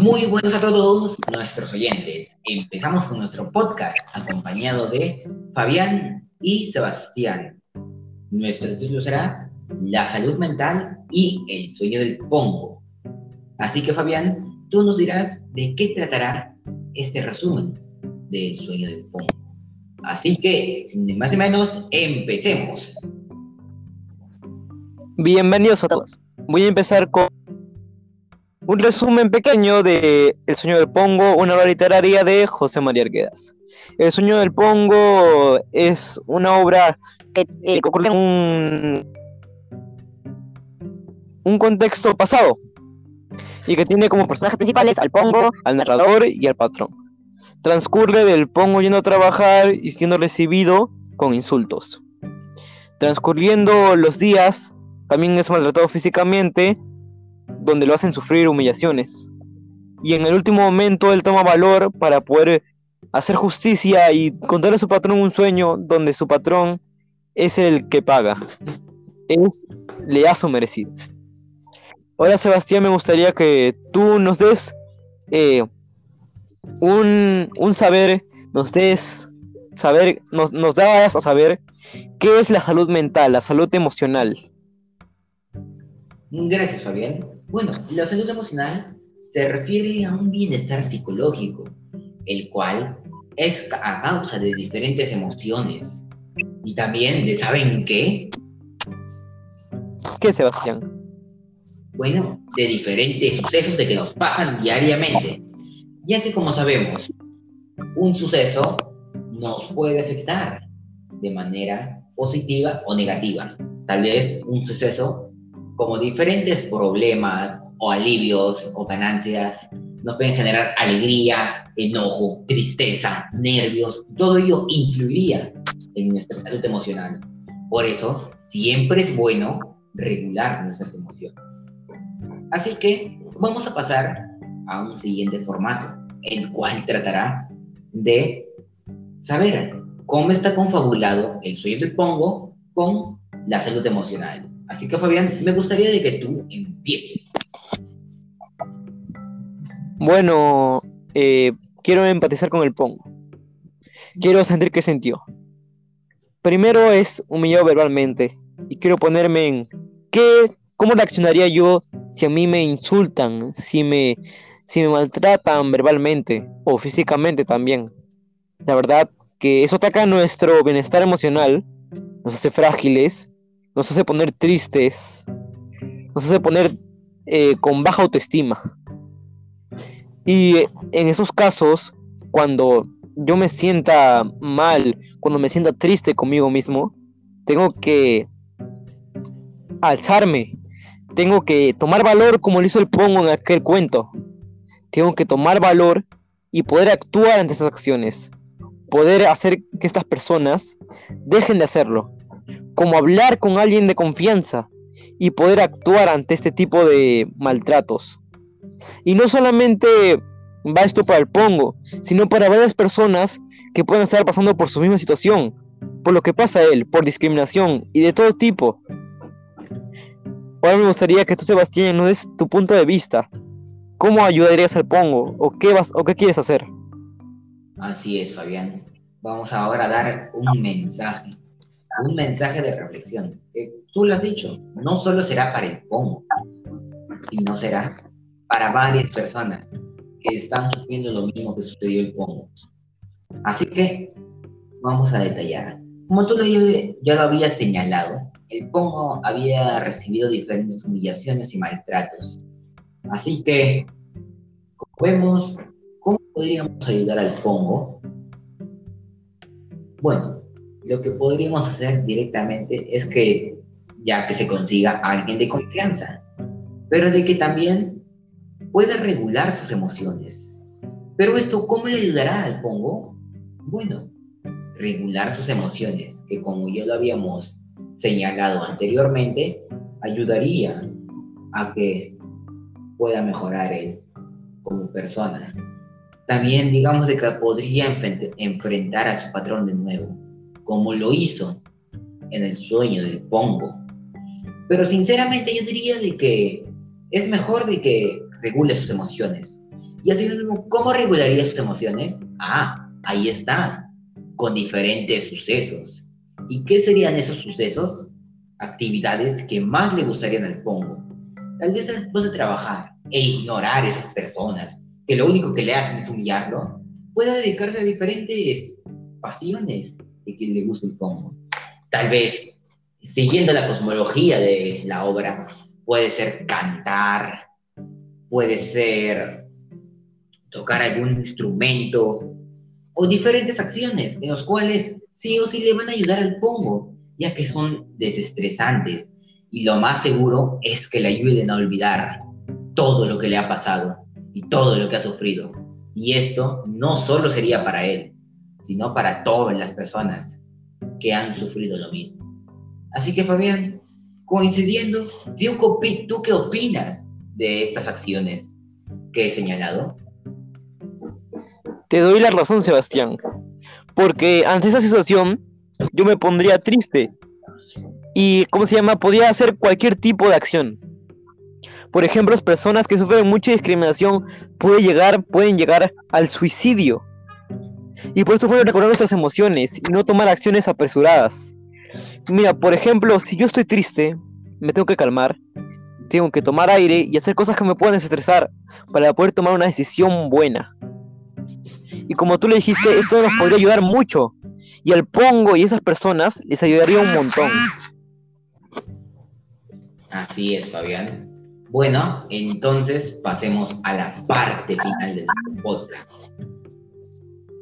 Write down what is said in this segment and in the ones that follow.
Muy buenos a todos nuestros oyentes. Empezamos con nuestro podcast acompañado de Fabián y Sebastián. Nuestro título será La salud mental y el sueño del Pongo. Así que Fabián, tú nos dirás de qué tratará este resumen del sueño del Pongo. Así que, sin más ni menos, empecemos. Bienvenidos a todos. Voy a empezar con un resumen pequeño de El sueño del Pongo, una obra literaria de José María Arguedas. El sueño del Pongo es una obra que eh, ocurre en un, un contexto pasado y que tiene como personajes principales al Pongo, al narrador y al patrón. Transcurre del Pongo yendo a trabajar y siendo recibido con insultos. Transcurriendo los días, también es maltratado físicamente donde lo hacen sufrir humillaciones. Y en el último momento él toma valor para poder hacer justicia y contarle a su patrón un sueño donde su patrón es el que paga. Es, le ha su merecido. Ahora Sebastián me gustaría que tú nos des eh, un, un, saber, nos des saber, nos, nos das a saber qué es la salud mental, la salud emocional. Gracias, Fabián. Bueno, la salud emocional se refiere a un bienestar psicológico, el cual es a causa de diferentes emociones. Y también de, ¿saben qué? ¿Qué, Sebastián? Bueno, de diferentes sucesos de que nos pasan diariamente. Ya que como sabemos, un suceso nos puede afectar de manera positiva o negativa. Tal vez un suceso como diferentes problemas o alivios o ganancias nos pueden generar alegría, enojo, tristeza, nervios, todo ello influiría en nuestra salud emocional. Por eso, siempre es bueno regular nuestras emociones. Así que vamos a pasar a un siguiente formato, el cual tratará de saber cómo está confabulado el sueño del pongo con la salud emocional. Así que Fabián, me gustaría de que tú empieces. Bueno, eh, quiero empatizar con el Pongo. Quiero sentir qué sintió. Primero es humillado verbalmente y quiero ponerme en qué, cómo reaccionaría yo si a mí me insultan, si me, si me maltratan verbalmente o físicamente también. La verdad que eso ataca nuestro bienestar emocional, nos hace frágiles nos hace poner tristes, nos hace poner eh, con baja autoestima. Y en esos casos, cuando yo me sienta mal, cuando me sienta triste conmigo mismo, tengo que alzarme, tengo que tomar valor como lo hizo el Pongo en aquel cuento. Tengo que tomar valor y poder actuar ante esas acciones, poder hacer que estas personas dejen de hacerlo como hablar con alguien de confianza y poder actuar ante este tipo de maltratos. Y no solamente va esto para el Pongo, sino para varias personas que pueden estar pasando por su misma situación, por lo que pasa a él, por discriminación y de todo tipo. Ahora me gustaría que tú, Sebastián, nos des tu punto de vista. ¿Cómo ayudarías al Pongo? ¿O qué, vas, o qué quieres hacer? Así es, Fabián. Vamos ahora a dar un mensaje un mensaje de reflexión. tú lo has dicho, no solo será para el Pongo, sino será para varias personas que están sufriendo lo mismo que sucedió el Pongo. Así que vamos a detallar. Como tú ya lo habías señalado, el Pongo había recibido diferentes humillaciones y maltratos. Así que, como vemos, ¿cómo podríamos ayudar al Pongo? Bueno, lo que podríamos hacer directamente es que ya que se consiga alguien de confianza, pero de que también pueda regular sus emociones. Pero esto, ¿cómo le ayudará al Pongo? Bueno, regular sus emociones, que como ya lo habíamos señalado anteriormente, ayudaría a que pueda mejorar él como persona. También digamos de que podría enfrentar a su patrón de nuevo como lo hizo en el sueño del Pongo. Pero sinceramente yo diría de que es mejor de que regule sus emociones. Y así mismo, ¿cómo regularía sus emociones? Ah, ahí está, con diferentes sucesos. ¿Y qué serían esos sucesos? Actividades que más le gustarían al Pongo. Tal vez después de trabajar e ignorar esas personas, que lo único que le hacen es humillarlo, pueda dedicarse a diferentes pasiones de que le guste el Pongo. Tal vez, siguiendo la cosmología de la obra, puede ser cantar, puede ser tocar algún instrumento o diferentes acciones en los cuales sí o sí le van a ayudar al pongo, ya que son desestresantes y lo más seguro es que le ayuden a olvidar todo lo que le ha pasado y todo lo que ha sufrido. Y esto no solo sería para él, sino para todas las personas que han sufrido lo mismo. Así que Fabián, coincidiendo, ¿tú qué opinas de estas acciones que he señalado? Te doy la razón, Sebastián. Porque ante esa situación yo me pondría triste. Y, ¿cómo se llama? Podría hacer cualquier tipo de acción. Por ejemplo, las personas que sufren mucha discriminación pueden llegar, pueden llegar al suicidio. Y por eso podemos recordar nuestras emociones y no tomar acciones apresuradas. Mira, por ejemplo, si yo estoy triste, me tengo que calmar, tengo que tomar aire y hacer cosas que me puedan desestresar para poder tomar una decisión buena. Y como tú le dijiste, esto nos podría ayudar mucho. Y al Pongo y esas personas les ayudaría un montón. Así es, Fabián. Bueno, entonces pasemos a la parte final del podcast.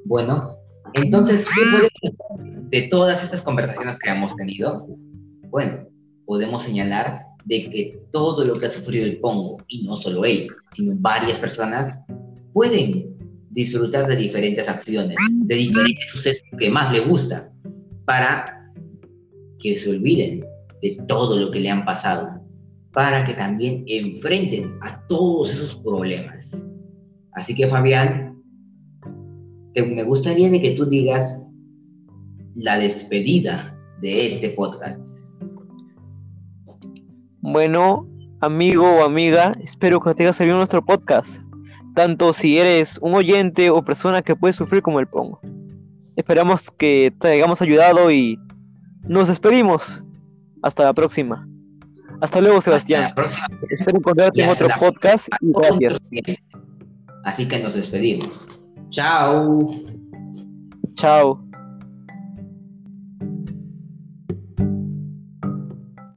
Bueno, entonces, ¿qué podemos de todas estas conversaciones que hemos tenido? Bueno, podemos señalar de que todo lo que ha sufrido el Pongo, y no solo él, sino varias personas, pueden disfrutar de diferentes acciones, de diferentes sucesos que más le gusta, para que se olviden de todo lo que le han pasado, para que también enfrenten a todos esos problemas. Así que Fabián, me gustaría de que tú digas la despedida de este podcast. Bueno, amigo o amiga, espero que te haya servido nuestro podcast tanto si eres un oyente o persona que puede sufrir como el Pongo. Esperamos que te hayamos ayudado y nos despedimos. Hasta la próxima. Hasta luego, Sebastián. Espero encontrarte en otro podcast y gracias. Así que nos despedimos. Chao. Chao.